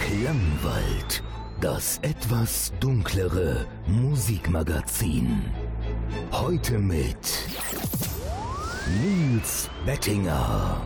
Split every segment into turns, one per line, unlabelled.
Klangwald, das etwas dunklere Musikmagazin. Heute mit Nils Bettinger.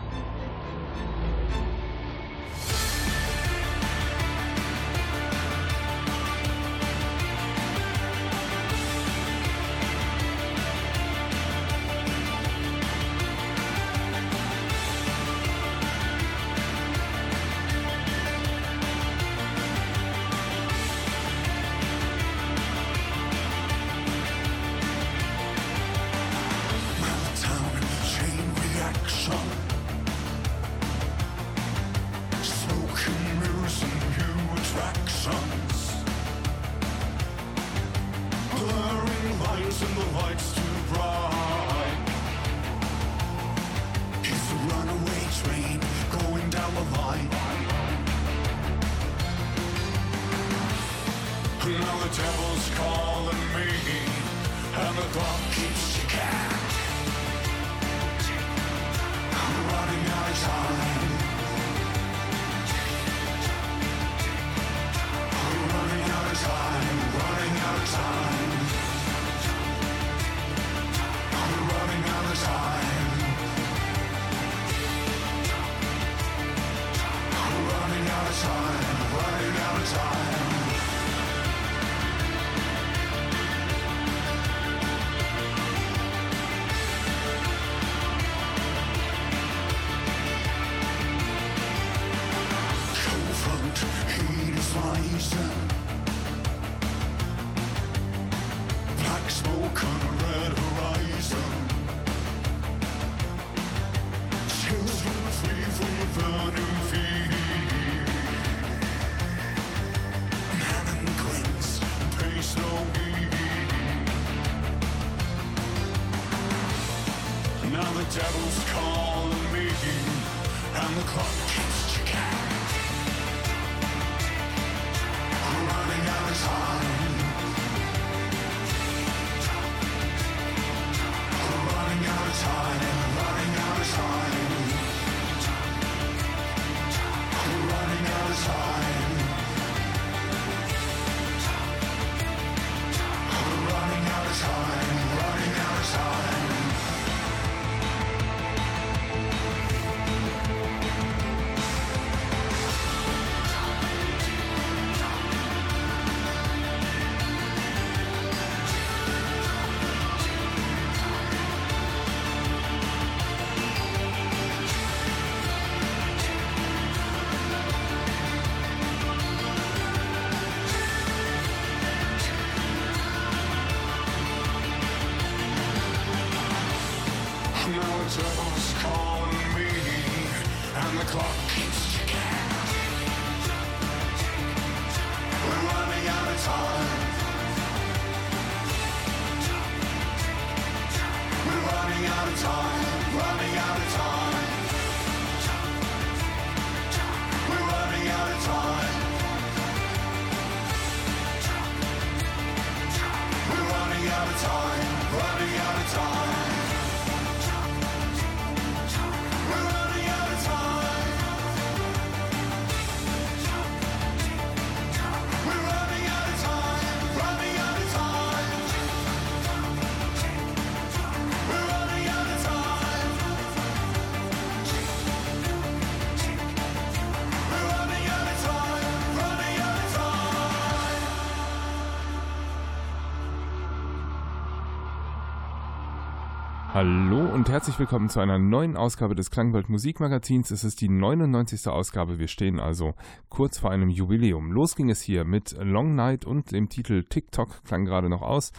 Hallo und herzlich willkommen zu einer neuen Ausgabe des Klangwald Musikmagazins. Es ist die 99. Ausgabe. Wir stehen also kurz vor einem Jubiläum. Los ging es hier mit Long Night und dem Titel TikTok, klang gerade noch aus.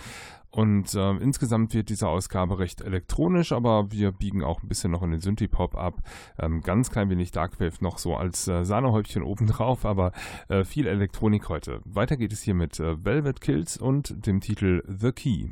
Und äh, insgesamt wird diese Ausgabe recht elektronisch, aber wir biegen auch ein bisschen noch in den Synthie-Pop ab. Ähm, ganz klein wenig Darkwave noch so als äh, Sahnehäubchen obendrauf, aber äh, viel Elektronik heute. Weiter geht es hier mit äh, Velvet Kills und dem Titel The Key.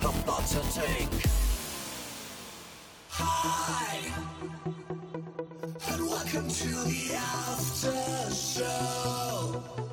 To take. Hi. And welcome to the after show.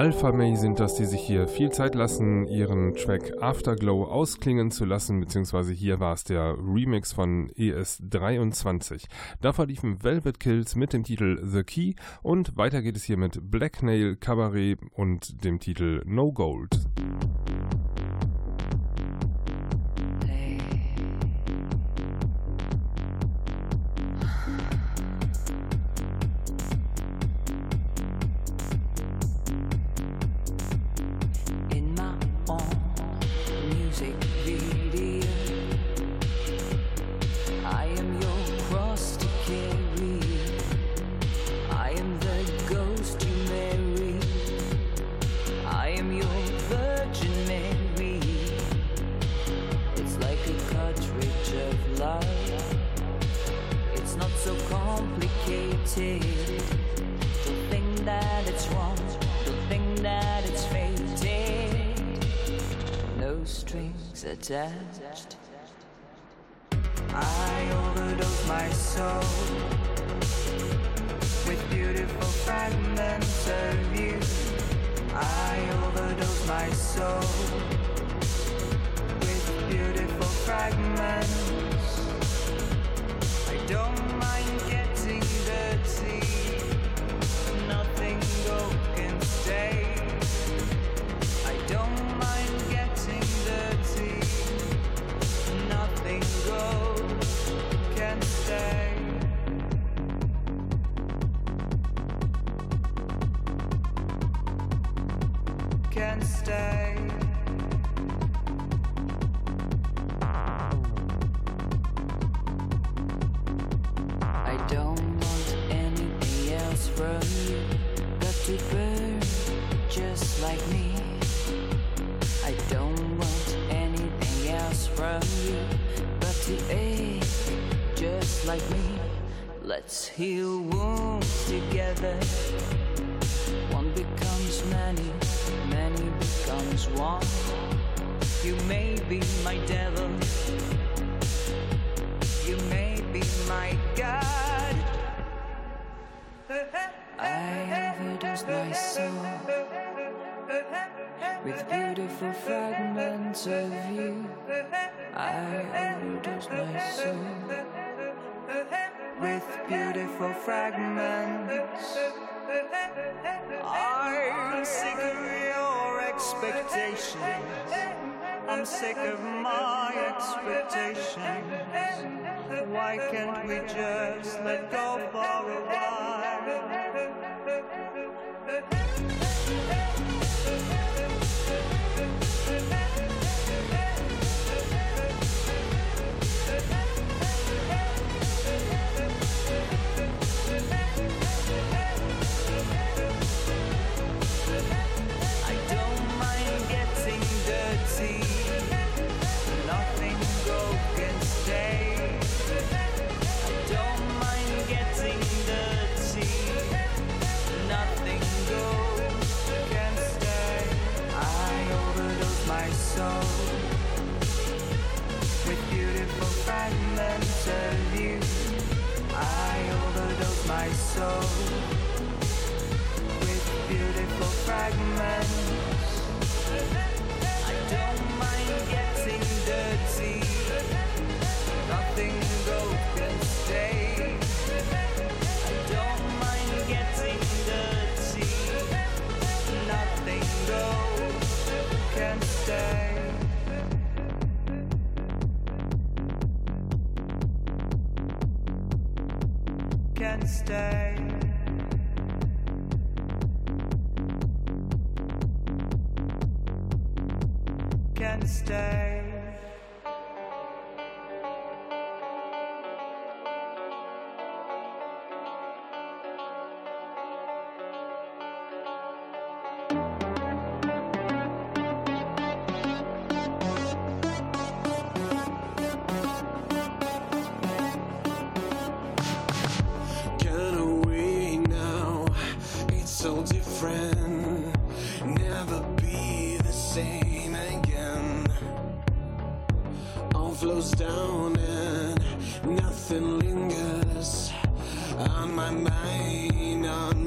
Alpha May sind das, die sich hier viel Zeit lassen, ihren Track Afterglow ausklingen zu lassen, beziehungsweise hier war es der Remix von ES23. Da verliefen Velvet Kills mit dem Titel The Key und weiter geht es hier mit Blacknail Cabaret und dem Titel No Gold.
strings attached. I overdose my soul with beautiful fragments of you. I overdose my soul. I'm sick of my expectations. Why can't we just let go for a while?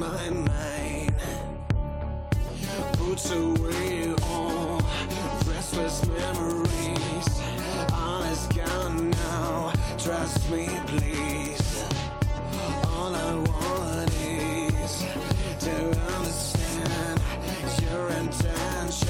my mind.
Puts away all restless memories. All is gone now, trust me please. All I want is to understand your intention.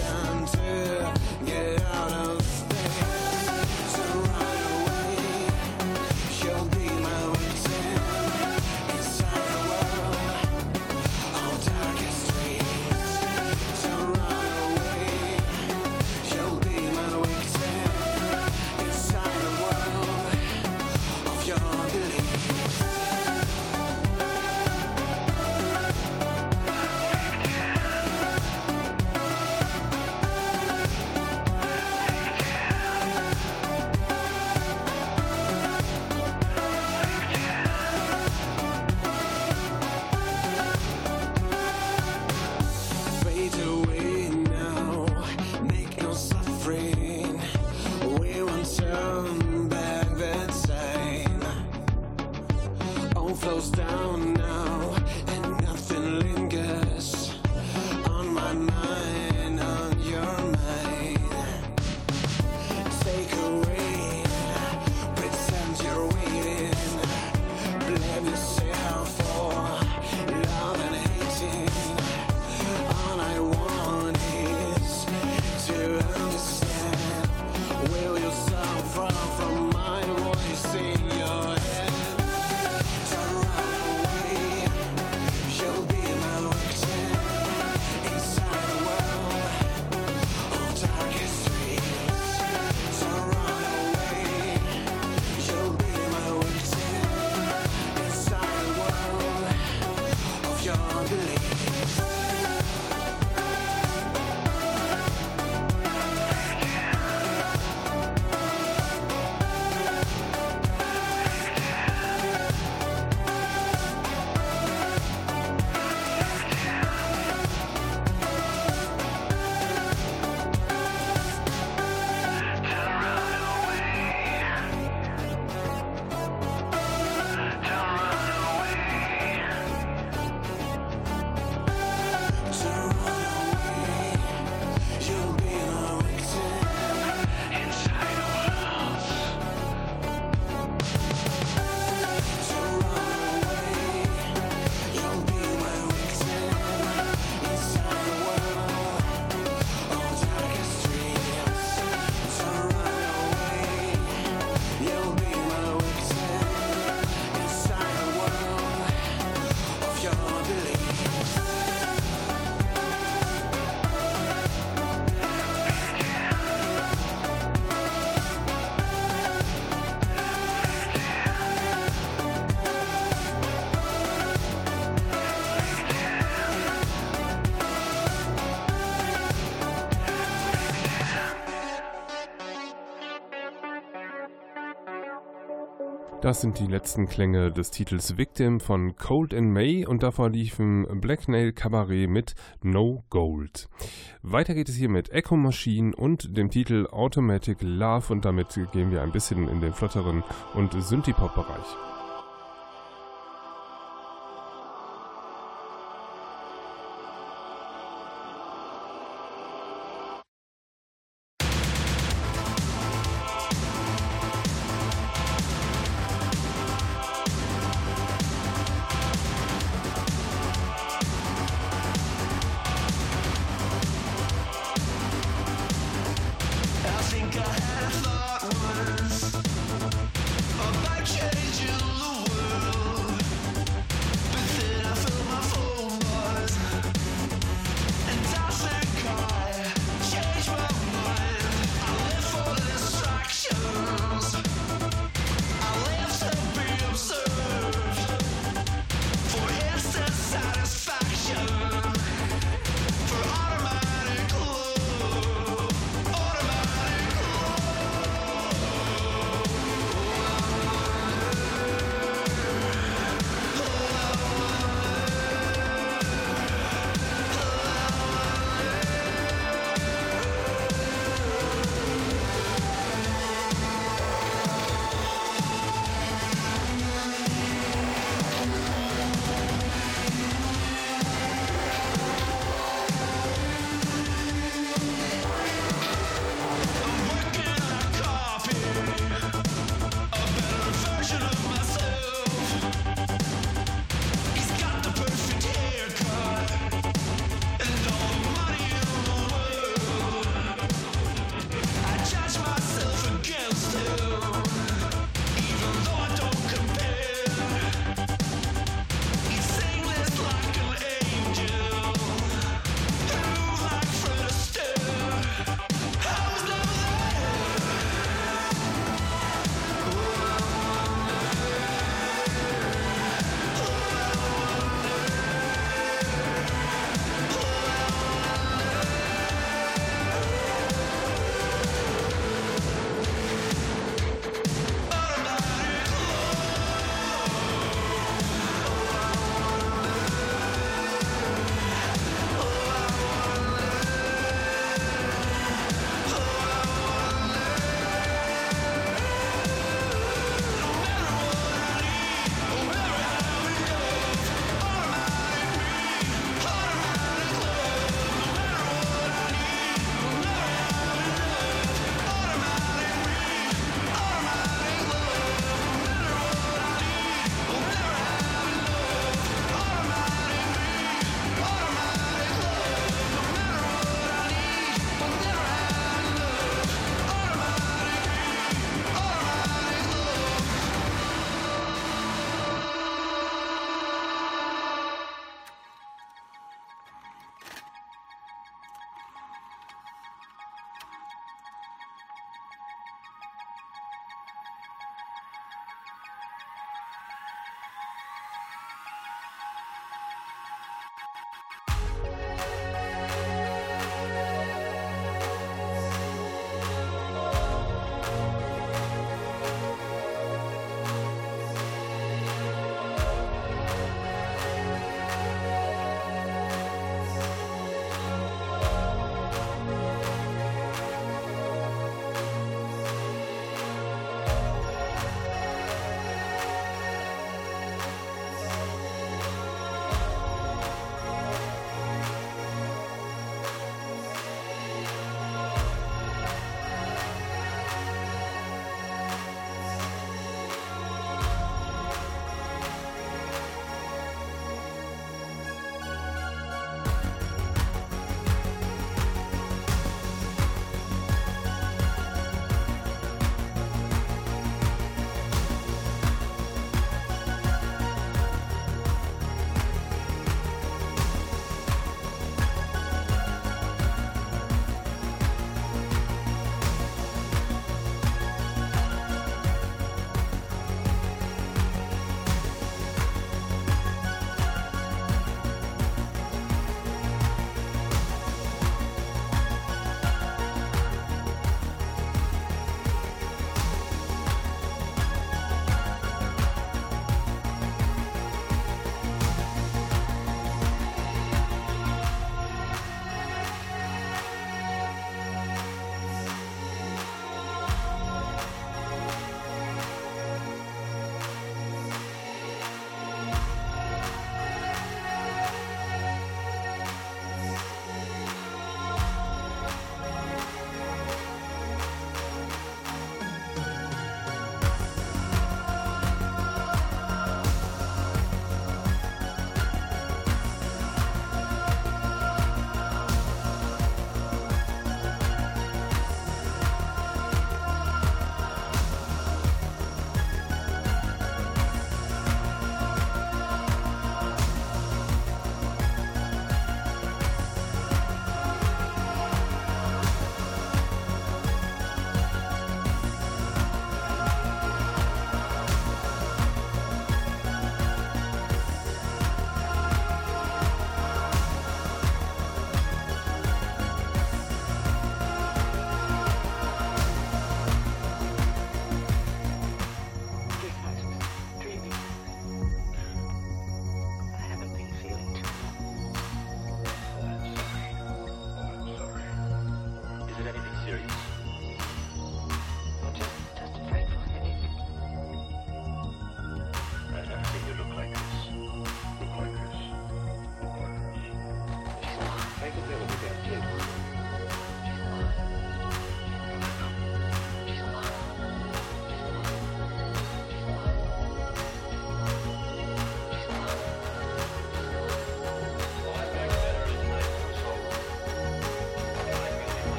Das sind die letzten Klänge des Titels Victim von Cold in May und davor liefen Blacknail Cabaret mit No Gold. Weiter geht es hier mit Echo Machine und dem Titel Automatic Love und damit gehen wir ein bisschen in den flotteren und Synthie-Pop-Bereich.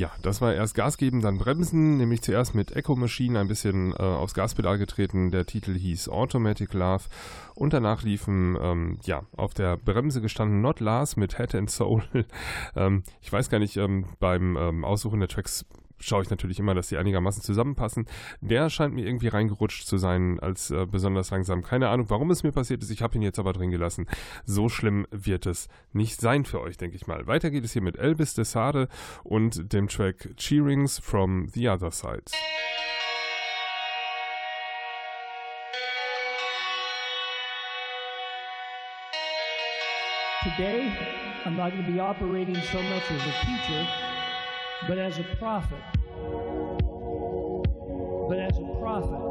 Ja, das war erst Gas geben, dann bremsen, nämlich zuerst mit Echo Machine ein bisschen äh, aufs Gaspedal getreten. Der Titel hieß Automatic Love und danach liefen, ähm, ja, auf der Bremse gestanden Not Lars mit Head and Soul. ähm, ich weiß gar nicht, ähm, beim ähm, Aussuchen der Tracks schaue ich natürlich immer, dass die einigermaßen zusammenpassen. Der scheint mir irgendwie reingerutscht zu sein als äh, besonders langsam. Keine Ahnung, warum es mir passiert ist. Ich habe ihn jetzt aber drin gelassen. So schlimm wird es nicht sein für euch, denke ich mal. Weiter geht es hier mit Elvis Desade und dem Track Cheerings from the Other Side.
Today, I'm not going to be operating so much as a teacher, but as a prophet. But as a prophet.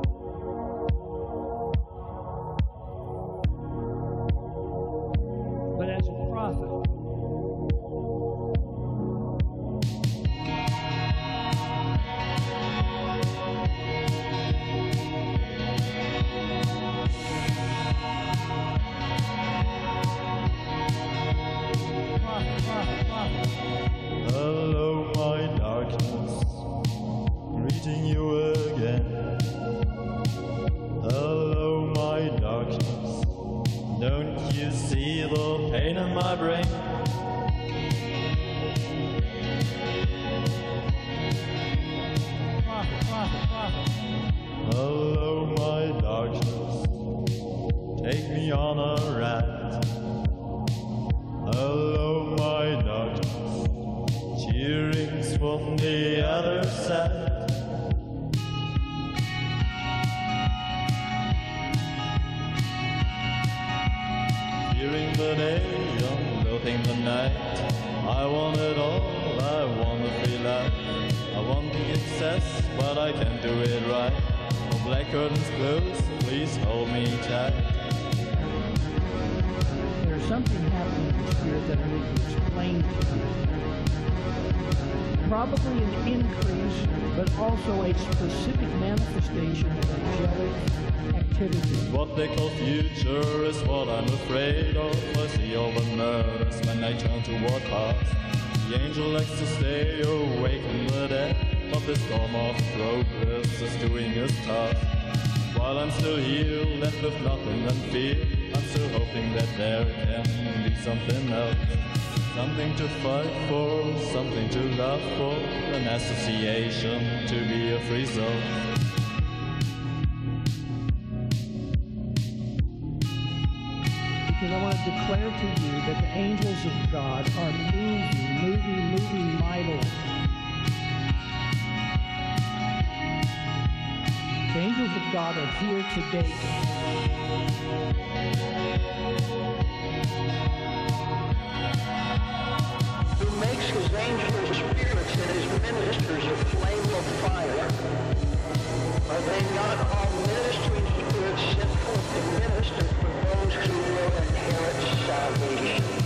Because I want to declare to you that the angels of God are moving, moving, moving mightily. The angels of God are here today.
who makes his angels spirits and his ministers a flame of fire. Are they not all ministering spirits sent forth to minister
Thank you.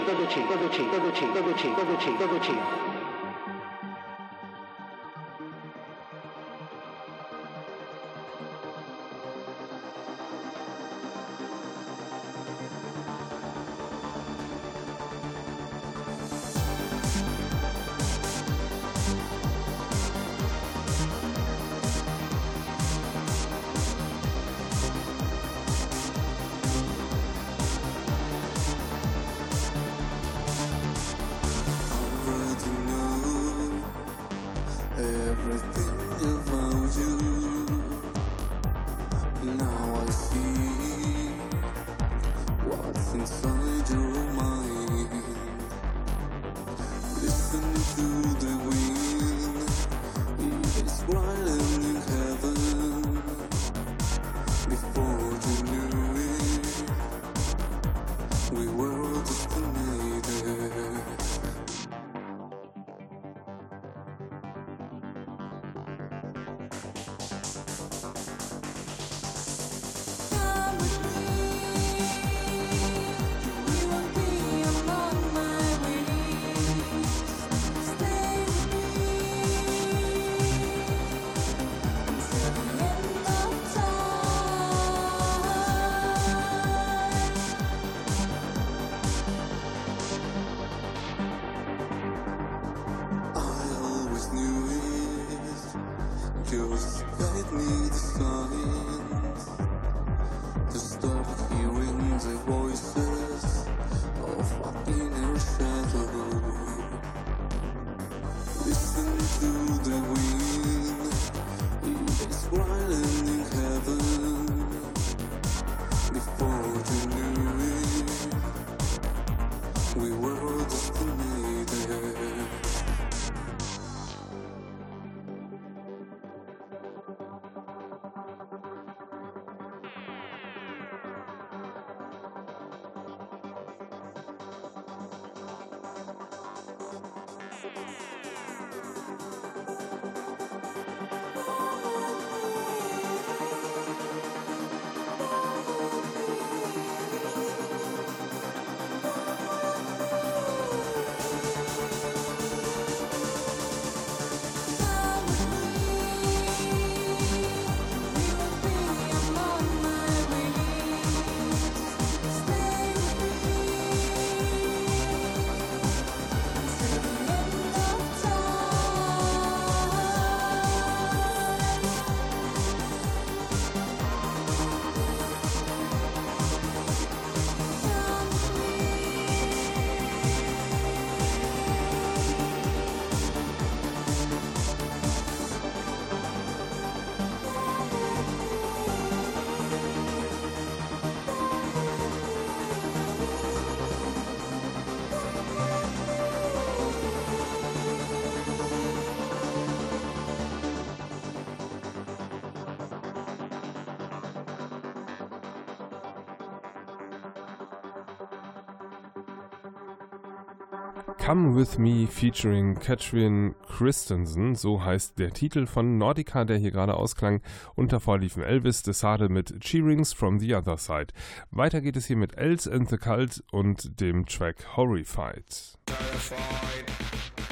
对不起对不起对不起对不起对不起对不起。
Come With Me
featuring Katrin Christensen, so heißt der Titel von Nordica, der hier gerade ausklang. Und davor liefen Elvis Desade mit Cheerings from the Other Side. Weiter geht es hier mit Els and the Cult und dem Track Horrified.
Terrified.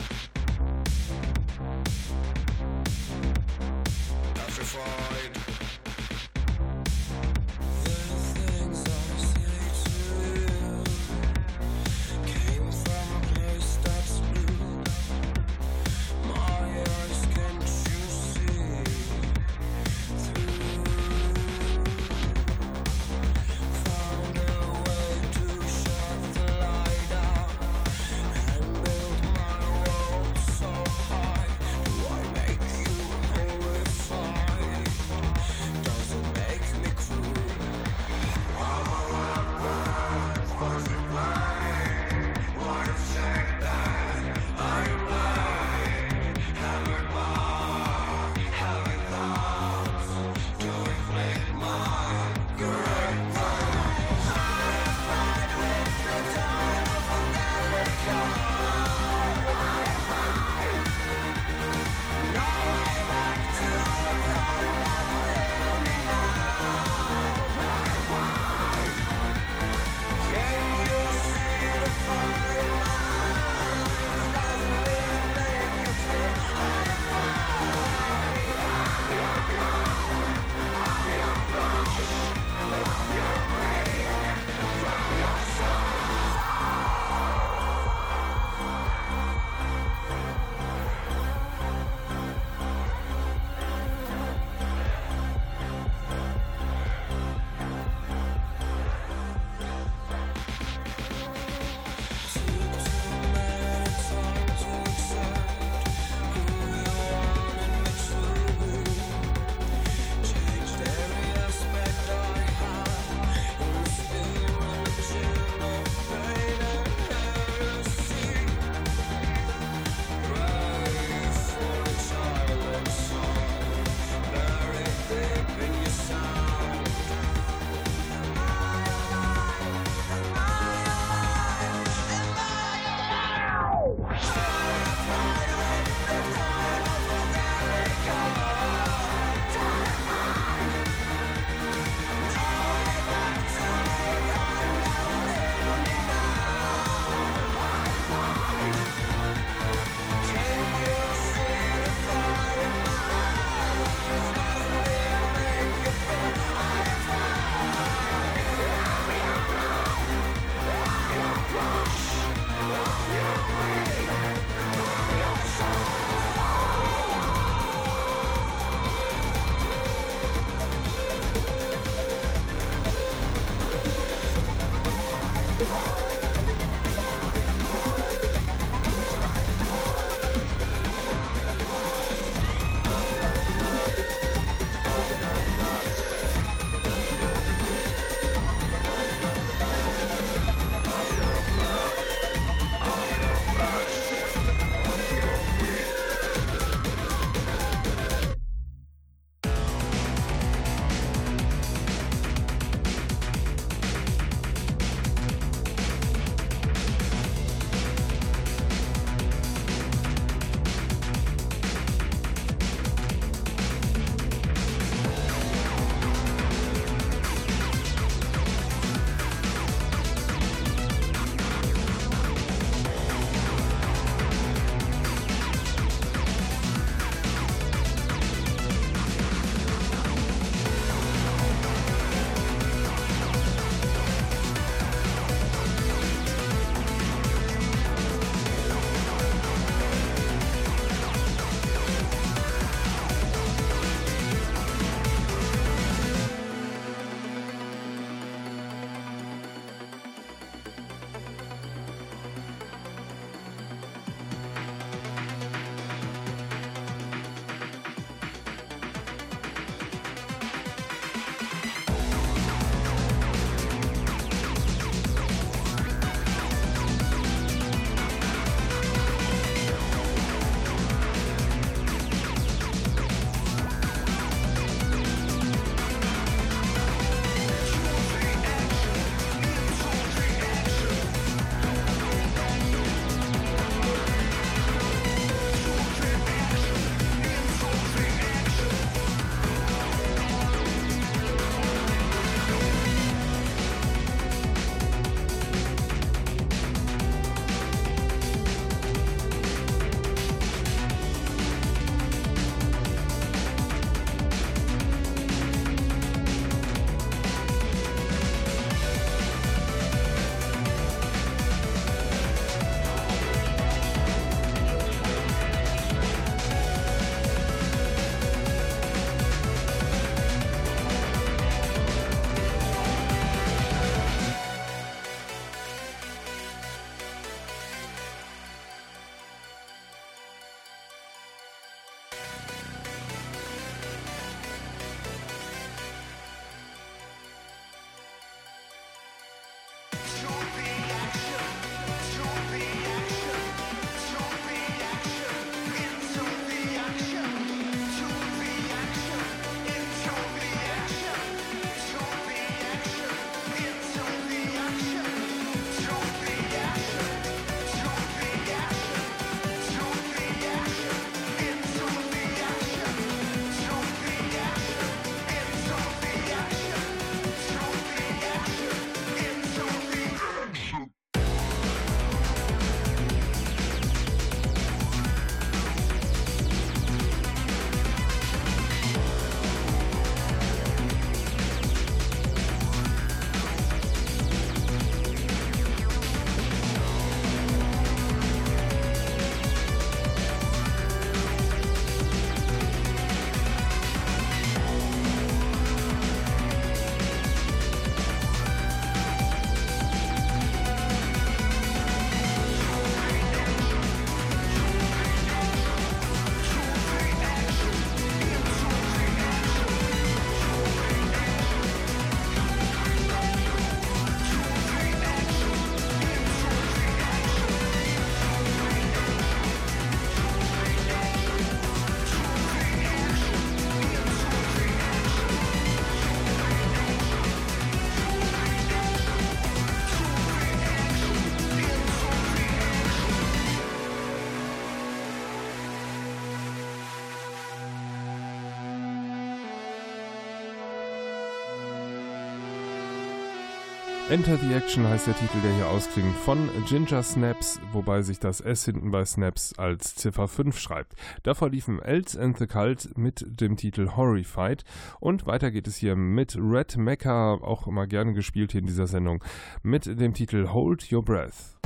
Enter the Action heißt der Titel, der hier ausklingt, von Ginger Snaps, wobei sich das S hinten bei Snaps als Ziffer 5 schreibt. Davor liefen Els and the Cult mit dem Titel Horrified und weiter geht es hier mit Red Mecca, auch immer gerne gespielt hier in dieser Sendung, mit dem Titel Hold Your Breath.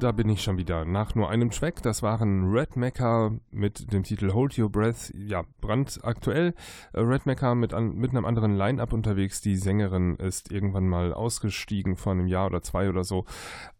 Da bin ich schon wieder nach nur einem Track. Das waren Red Mecca mit dem Titel Hold Your Breath. Ja, brandaktuell. Äh, Red Mecca mit, an, mit einem anderen Line-Up unterwegs. Die Sängerin ist irgendwann mal ausgestiegen vor einem Jahr oder zwei oder so.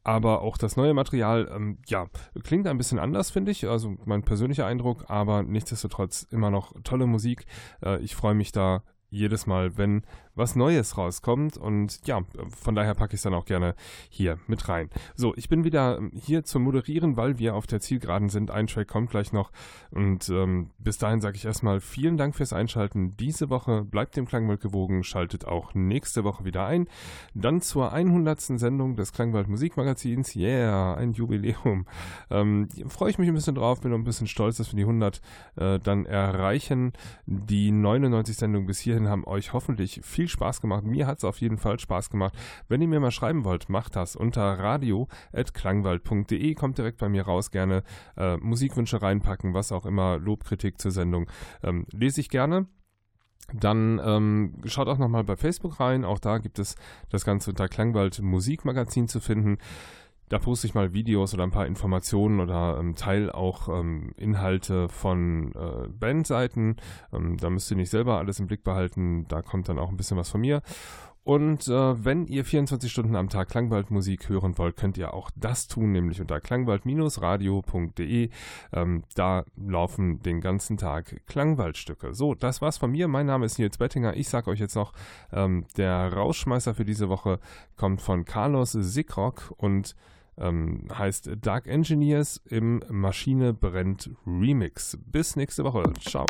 Aber auch das neue Material, ähm, ja, klingt ein bisschen anders, finde ich. Also mein persönlicher Eindruck, aber nichtsdestotrotz immer noch tolle Musik. Äh, ich freue mich da jedes Mal, wenn was Neues rauskommt. Und ja, von daher packe ich es dann auch gerne hier mit rein. So, ich bin wieder hier zum Moderieren, weil wir auf der Zielgeraden sind. Ein Track kommt gleich noch. Und ähm, bis dahin sage ich erstmal vielen Dank fürs Einschalten. Diese Woche bleibt dem Klangwald gewogen, schaltet auch nächste Woche wieder ein. Dann zur 100. Sendung des Klangwald Musikmagazins. Yeah, ein Jubiläum. Ähm, Freue ich mich ein bisschen drauf, bin ein bisschen stolz, dass wir die 100 äh, dann erreichen. Die 99 Sendungen bis hierhin haben euch hoffentlich viel Spaß gemacht. Mir hat es auf jeden Fall Spaß gemacht. Wenn ihr mir mal schreiben wollt, macht das unter radio.klangwald.de. Kommt direkt bei mir raus, gerne äh, Musikwünsche reinpacken, was auch immer, Lobkritik zur Sendung. Ähm, lese ich gerne. Dann ähm, schaut auch nochmal bei Facebook rein. Auch da gibt es das Ganze unter Klangwald Musikmagazin zu finden. Da poste ich mal Videos oder ein paar Informationen oder ähm, teile auch ähm, Inhalte von äh, Bandseiten. Ähm, da müsst ihr nicht selber alles im Blick behalten. Da kommt dann auch ein bisschen was von mir. Und äh, wenn ihr 24 Stunden am Tag Klangwaldmusik hören wollt, könnt ihr auch das tun, nämlich unter klangwald-radio.de. Ähm, da laufen den ganzen Tag Klangwaldstücke. So, das war's von mir. Mein Name ist Nils Bettinger. Ich sage euch jetzt noch, ähm, der Rausschmeißer für diese Woche kommt von Carlos Sickrock und ähm, heißt Dark Engineers im Maschine brennt Remix. Bis nächste Woche. Ciao.